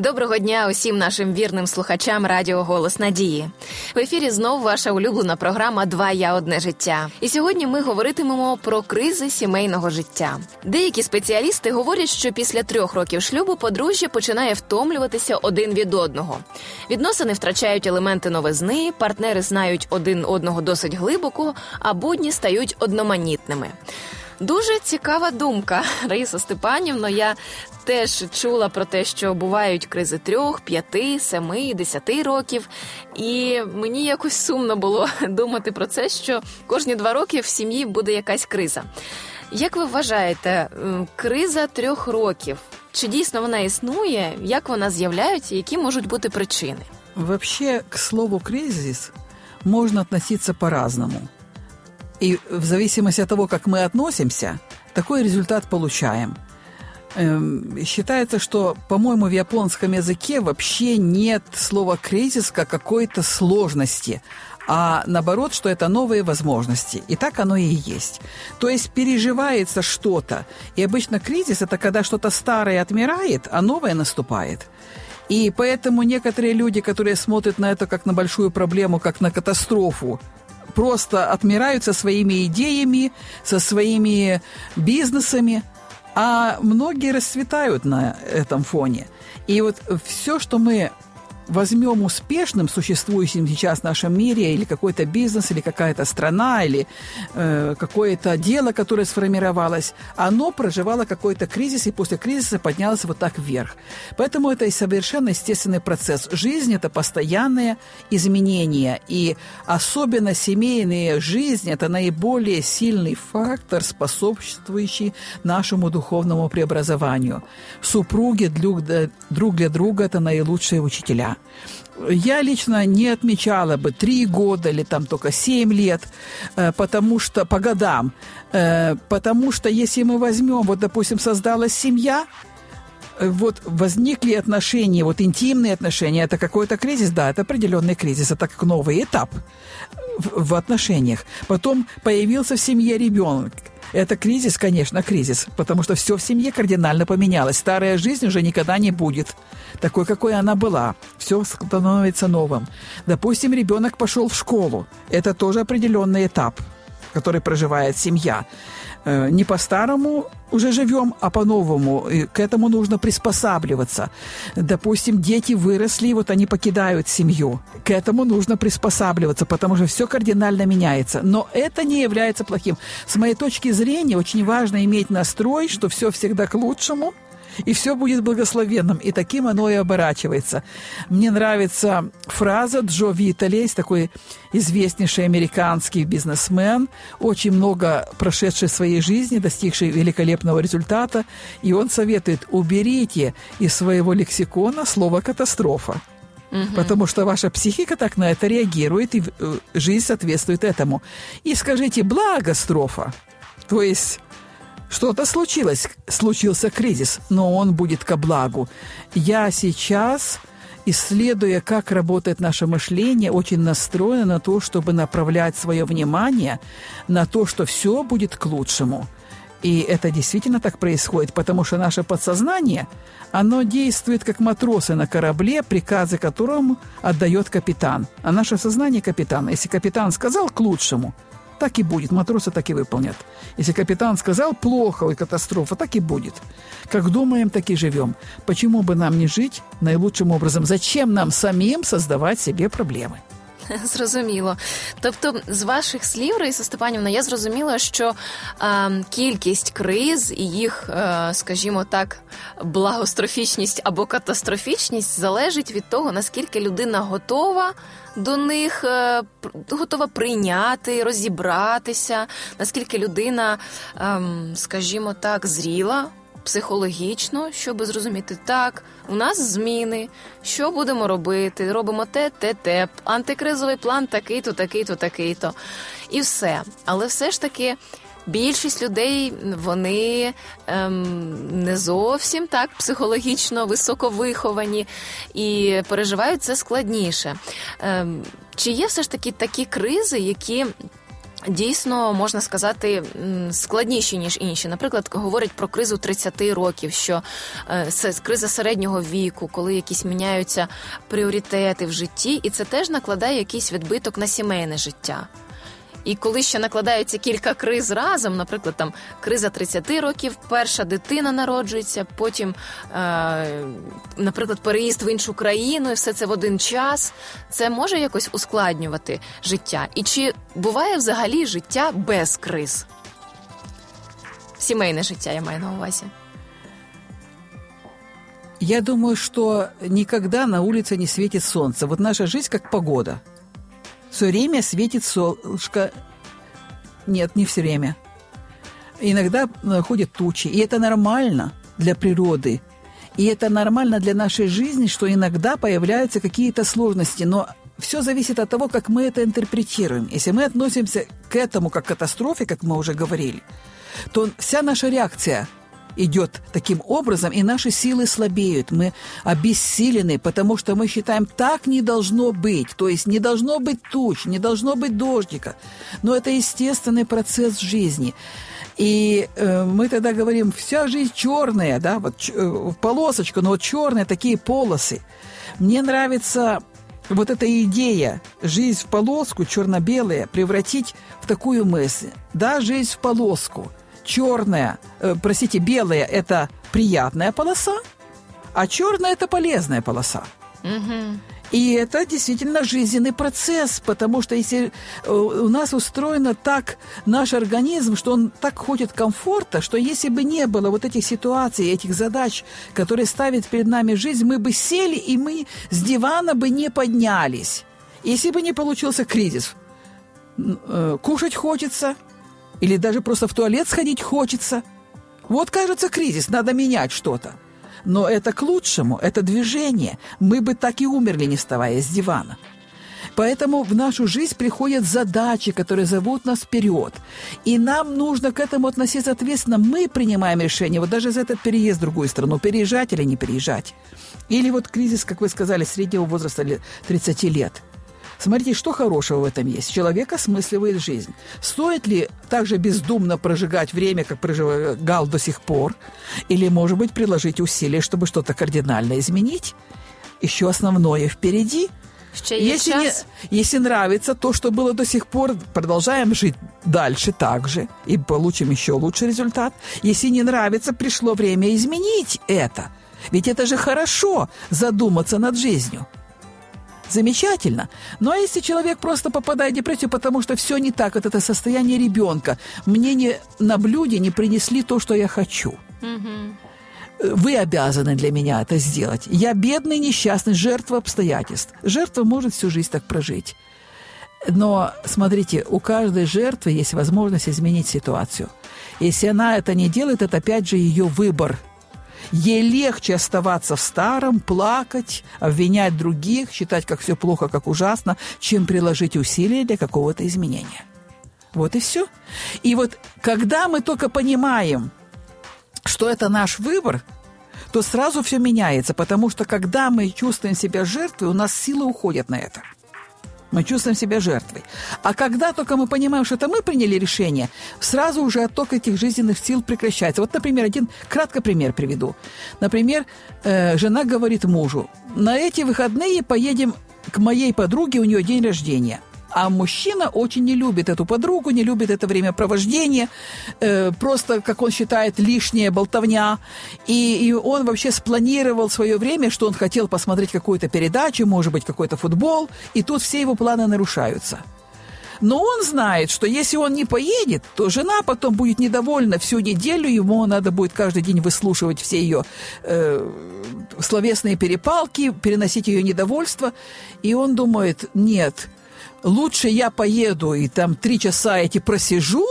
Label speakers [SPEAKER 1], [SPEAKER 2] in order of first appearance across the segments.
[SPEAKER 1] Доброго дня усім нашим вірним слухачам Радіо Голос Надії. В ефірі знову ваша улюблена програма Два я одне життя. І сьогодні ми говоритимемо про кризи сімейного життя. Деякі спеціалісти говорять, що після трьох років шлюбу подружжя починає втомлюватися один від одного. Відносини втрачають елементи новизни, партнери знають один одного досить глибоко, а будні стають одноманітними. Дуже цікава думка, Раїса Степанівно. Я теж чула про те, що бувають кризи трьох, п'яти, семи, десяти років. І мені якось сумно було думати про це, що кожні два роки в сім'ї буде якась криза. Як ви вважаєте, криза трьох років? Чи дійсно вона існує? Як вона з'являється? Які можуть бути причини?
[SPEAKER 2] Вообще, к слову, кризис можно относиться по-разному. И в зависимости от того, как мы относимся, такой результат получаем. Эм, считается, что, по-моему, в японском языке вообще нет слова «кризис» как какой-то сложности, а наоборот, что это новые возможности. И так оно и есть. То есть переживается что-то. И обычно кризис – это когда что-то старое отмирает, а новое наступает. И поэтому некоторые люди, которые смотрят на это как на большую проблему, как на катастрофу, просто отмирают со своими идеями, со своими бизнесами, а многие расцветают на этом фоне. И вот все, что мы возьмем успешным существующим сейчас в нашем мире или какой-то бизнес, или какая-то страна, или э, какое-то дело, которое сформировалось, оно проживало какой-то кризис, и после кризиса поднялось вот так вверх. Поэтому это и совершенно естественный процесс. Жизнь – это постоянные изменения, и особенно семейная жизнь – это наиболее сильный фактор, способствующий нашему духовному преобразованию. Супруги друг для друга – это наилучшие учителя. Я лично не отмечала бы три года или там только семь лет, э, потому что по годам, э, потому что если мы возьмем, вот, допустим, создалась семья, э, вот возникли отношения, вот интимные отношения, это какой-то кризис, да, это определенный кризис, это как новый этап в, в отношениях. Потом появился в семье ребенок, это кризис, конечно, кризис, потому что все в семье кардинально поменялось. Старая жизнь уже никогда не будет такой, какой она была. Все становится новым. Допустим, ребенок пошел в школу. Это тоже определенный этап, который проживает семья. Э, не по-старому уже живем, а по-новому. И к этому нужно приспосабливаться. Допустим, дети выросли, вот они покидают семью. К этому нужно приспосабливаться, потому что все кардинально меняется. Но это не является плохим. С моей точки зрения, очень важно иметь настрой, что все всегда к лучшему – и все будет благословенным. И таким оно и оборачивается. Мне нравится фраза Джо Витали, есть такой известнейший американский бизнесмен, очень много прошедший в своей жизни, достигший великолепного результата, и он советует, уберите из своего лексикона слово «катастрофа». Угу. Потому что ваша психика так на это реагирует, и э, жизнь соответствует этому. И скажите «благострофа». То есть что-то случилось, случился кризис, но он будет ко благу. Я сейчас, исследуя, как работает наше мышление, очень настроена на то, чтобы направлять свое внимание на то, что все будет к лучшему. И это действительно так происходит, потому что наше подсознание, оно действует как матросы на корабле, приказы которому отдает капитан. А наше сознание капитан. Если капитан сказал к лучшему – так и будет. Матросы так и выполнят. Если капитан сказал плохо и катастрофа, так и будет. Как думаем, так и живем. Почему бы нам не жить наилучшим образом? Зачем нам самим создавать себе проблемы?
[SPEAKER 1] Зрозуміло. Тобто, з ваших слів, Раїса Степанівна, я зрозуміла, що е, кількість криз і їх, е, скажімо так, благострофічність або катастрофічність залежить від того, наскільки людина готова до них, е, готова прийняти, розібратися, наскільки людина, е, скажімо так, зріла психологічно, щоб зрозуміти, так, у нас зміни, що будемо робити, робимо те, те, те, антикризовий план такий-то, такий-то, такий-то. І все. Але все ж таки. Більшість людей вони ем, не зовсім так психологічно високовиховані і переживають це складніше. Ем, Чи є все ж таки такі кризи, які дійсно можна сказати складніші ніж інші. Наприклад, говорять про кризу 30 років, що це криза середнього віку, коли якісь міняються пріоритети в житті, і це теж накладає якийсь відбиток на сімейне життя. І коли ще накладаються кілька криз разом, наприклад, там криза 30 років, перша дитина народжується, потім, е, наприклад, переїзд в іншу країну, і все це в один час, це може якось ускладнювати життя. І чи буває взагалі життя без криз? Сімейне життя я маю на увазі.
[SPEAKER 2] Я думаю, что никогда на улице не светит солнце. Вот наша жизнь как погода – все время светит солнышко. Нет, не все время. Иногда ходят тучи. И это нормально для природы. И это нормально для нашей жизни, что иногда появляются какие-то сложности. Но все зависит от того, как мы это интерпретируем. Если мы относимся к этому как к катастрофе, как мы уже говорили, то вся наша реакция – идет таким образом, и наши силы слабеют. Мы обессилены, потому что мы считаем, так не должно быть. То есть не должно быть туч, не должно быть дождика. Но это естественный процесс жизни. И э, мы тогда говорим, вся жизнь черная, да, вот э, полосочка, но вот черные такие полосы. Мне нравится вот эта идея жизнь в полоску, черно-белая, превратить в такую мысль. Да, жизнь в полоску – черная, э, простите, белая – это приятная полоса, а черная – это полезная полоса. Угу. И это действительно жизненный процесс, потому что если э, у нас устроено так наш организм, что он так хочет комфорта, что если бы не было вот этих ситуаций, этих задач, которые ставит перед нами жизнь, мы бы сели и мы с дивана бы не поднялись. Если бы не получился кризис, э, кушать хочется – или даже просто в туалет сходить хочется. Вот, кажется, кризис, надо менять что-то. Но это к лучшему, это движение. Мы бы так и умерли, не вставая с дивана. Поэтому в нашу жизнь приходят задачи, которые зовут нас вперед. И нам нужно к этому относиться ответственно. Мы принимаем решение, вот даже за этот переезд в другую страну, переезжать или не переезжать. Или вот кризис, как вы сказали, среднего возраста 30 лет – Смотрите, что хорошего в этом есть. Человек осмысливает жизнь. Стоит ли так же бездумно прожигать время, как прожигал до сих пор? Или, может быть, приложить усилия, чтобы что-то кардинально изменить? Еще основное впереди – если, не, если нравится то, что было до сих пор, продолжаем жить дальше так же и получим еще лучший результат. Если не нравится, пришло время изменить это. Ведь это же хорошо задуматься над жизнью замечательно. А если человек просто попадает в депрессию, потому что все не так, вот это состояние ребенка, мне не, на блюде не принесли то, что я хочу. Вы обязаны для меня это сделать. Я бедный, несчастный, жертва обстоятельств. Жертва может всю жизнь так прожить. Но, смотрите, у каждой жертвы есть возможность изменить ситуацию. Если она это не делает, это опять же ее выбор – Ей легче оставаться в старом, плакать, обвинять других, считать, как все плохо, как ужасно, чем приложить усилия для какого-то изменения. Вот и все. И вот когда мы только понимаем, что это наш выбор, то сразу все меняется, потому что когда мы чувствуем себя жертвой, у нас силы уходят на это – мы чувствуем себя жертвой. А когда только мы понимаем, что это мы приняли решение, сразу уже отток этих жизненных сил прекращается. Вот, например, один кратко пример приведу. Например, э, жена говорит мужу, на эти выходные поедем к моей подруге, у нее день рождения – а мужчина очень не любит эту подругу, не любит это времяпровождение, э, просто, как он считает, лишняя болтовня. И, и он вообще спланировал свое время, что он хотел посмотреть какую-то передачу, может быть, какой-то футбол, и тут все его планы нарушаются. Но он знает, что если он не поедет, то жена потом будет недовольна всю неделю, ему надо будет каждый день выслушивать все ее э, словесные перепалки, переносить ее недовольство. И он думает, нет, лучше я поеду и там три часа эти просижу,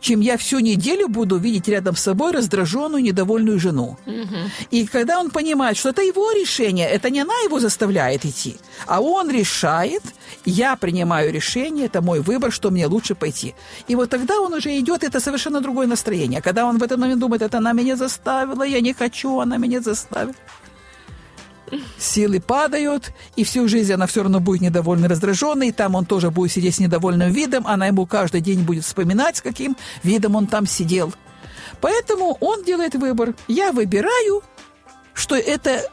[SPEAKER 2] чем я всю неделю буду видеть рядом с собой раздраженную, недовольную жену. Угу. И когда он понимает, что это его решение, это не она его заставляет идти, а он решает, я принимаю решение, это мой выбор, что мне лучше пойти. И вот тогда он уже идет, это совершенно другое настроение. Когда он в этот момент думает, это она меня заставила, я не хочу, она меня заставила. Силы падают, и всю жизнь она все равно будет недовольна, раздраженной, там он тоже будет сидеть с недовольным видом, она ему каждый день будет вспоминать, с каким видом он там сидел. Поэтому он делает выбор. Я выбираю, что это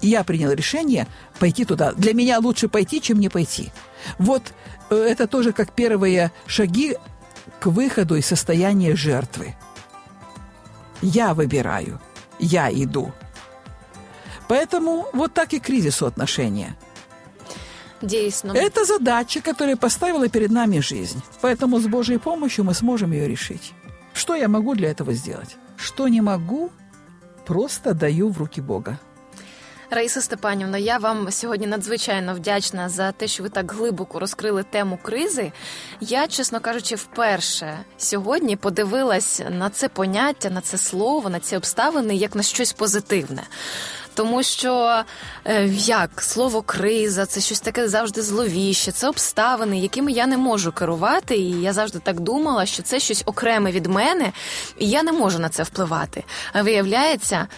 [SPEAKER 2] я принял решение пойти туда. Для меня лучше пойти, чем не пойти. Вот э, это тоже как первые шаги к выходу из состояния жертвы. Я выбираю, я иду. Поэтому вот так и кризису отношения.
[SPEAKER 1] Дійсно.
[SPEAKER 2] Это задача, которую поставила перед нами жизнь. Поэтому с Божьей помощью мы сможем ее решить. Что я могу для этого сделать? Что не могу, просто даю в руки Бога.
[SPEAKER 1] Раїса Степанівна, я вам сьогодні надзвичайно вдячна за те, що ви так глибоко розкрили тему кризи. Я, чесно кажучи, вперше сьогодні подивилась на це поняття, на це слово, на ці обставини як на щось позитивне. Тому що е, як слово криза, це щось таке завжди зловіще, це обставини, якими я не можу керувати. І я завжди так думала, що це щось окреме від мене, і я не можу на це впливати. А виявляється,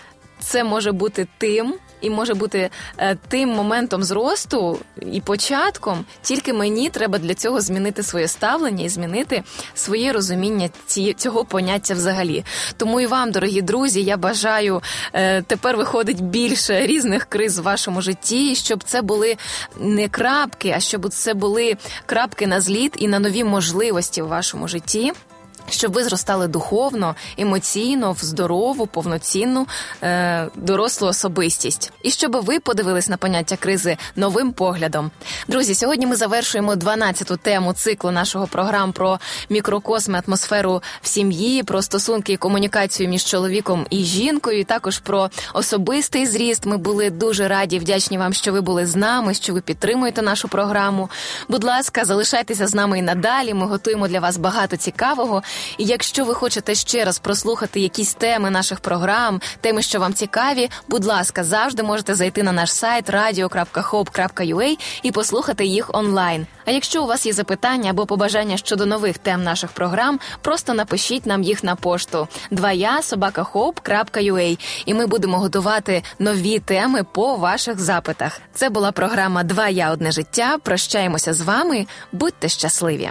[SPEAKER 1] це може бути тим і може бути е, тим моментом зросту і початком. Тільки мені треба для цього змінити своє ставлення і змінити своє розуміння цього поняття взагалі. Тому і вам, дорогі друзі, я бажаю е, тепер виходить більше різних криз в вашому житті, щоб це були не крапки, а щоб це були крапки на зліт і на нові можливості в вашому житті щоб ви зростали духовно, емоційно, в здорову, повноцінну е, дорослу особистість, і щоб ви подивились на поняття кризи новим поглядом. Друзі, сьогодні ми завершуємо 12-ту тему циклу нашого програм про мікрокосм, атмосферу в сім'ї, про стосунки і комунікацію між чоловіком і жінкою. і Також про особистий зріст. Ми були дуже раді, вдячні вам, що ви були з нами, що ви підтримуєте нашу програму. Будь ласка, залишайтеся з нами і надалі. Ми готуємо для вас багато цікавого. І якщо ви хочете ще раз прослухати якісь теми наших програм, теми, що вам цікаві, будь ласка, завжди можете зайти на наш сайт radio.hope.ua і послухати їх онлайн. А якщо у вас є запитання або побажання щодо нових тем наших програм, просто напишіть нам їх на пошту 2я собакахоп.ua і ми будемо готувати нові теми по ваших запитах. Це була програма Два я одне життя. Прощаємося з вами. Будьте щасливі!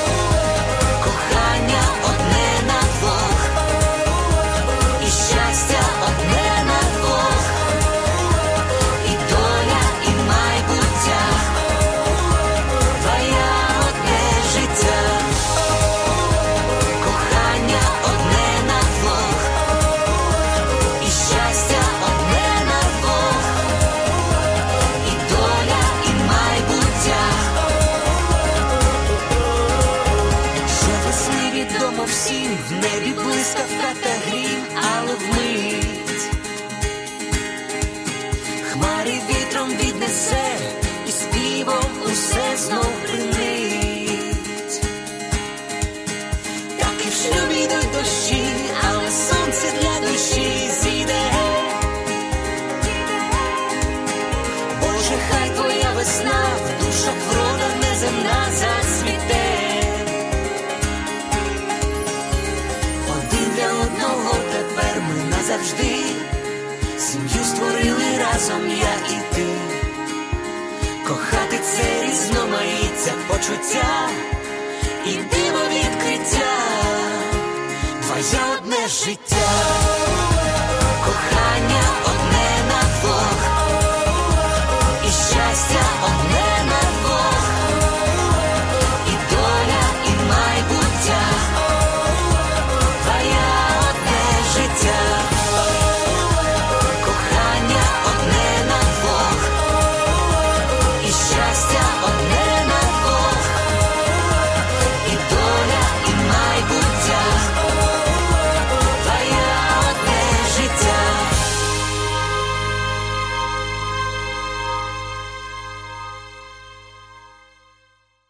[SPEAKER 3] всім, в небі блискавка та грім, але вмить. Хмарі вітром віднесе, і співом усе знов принить.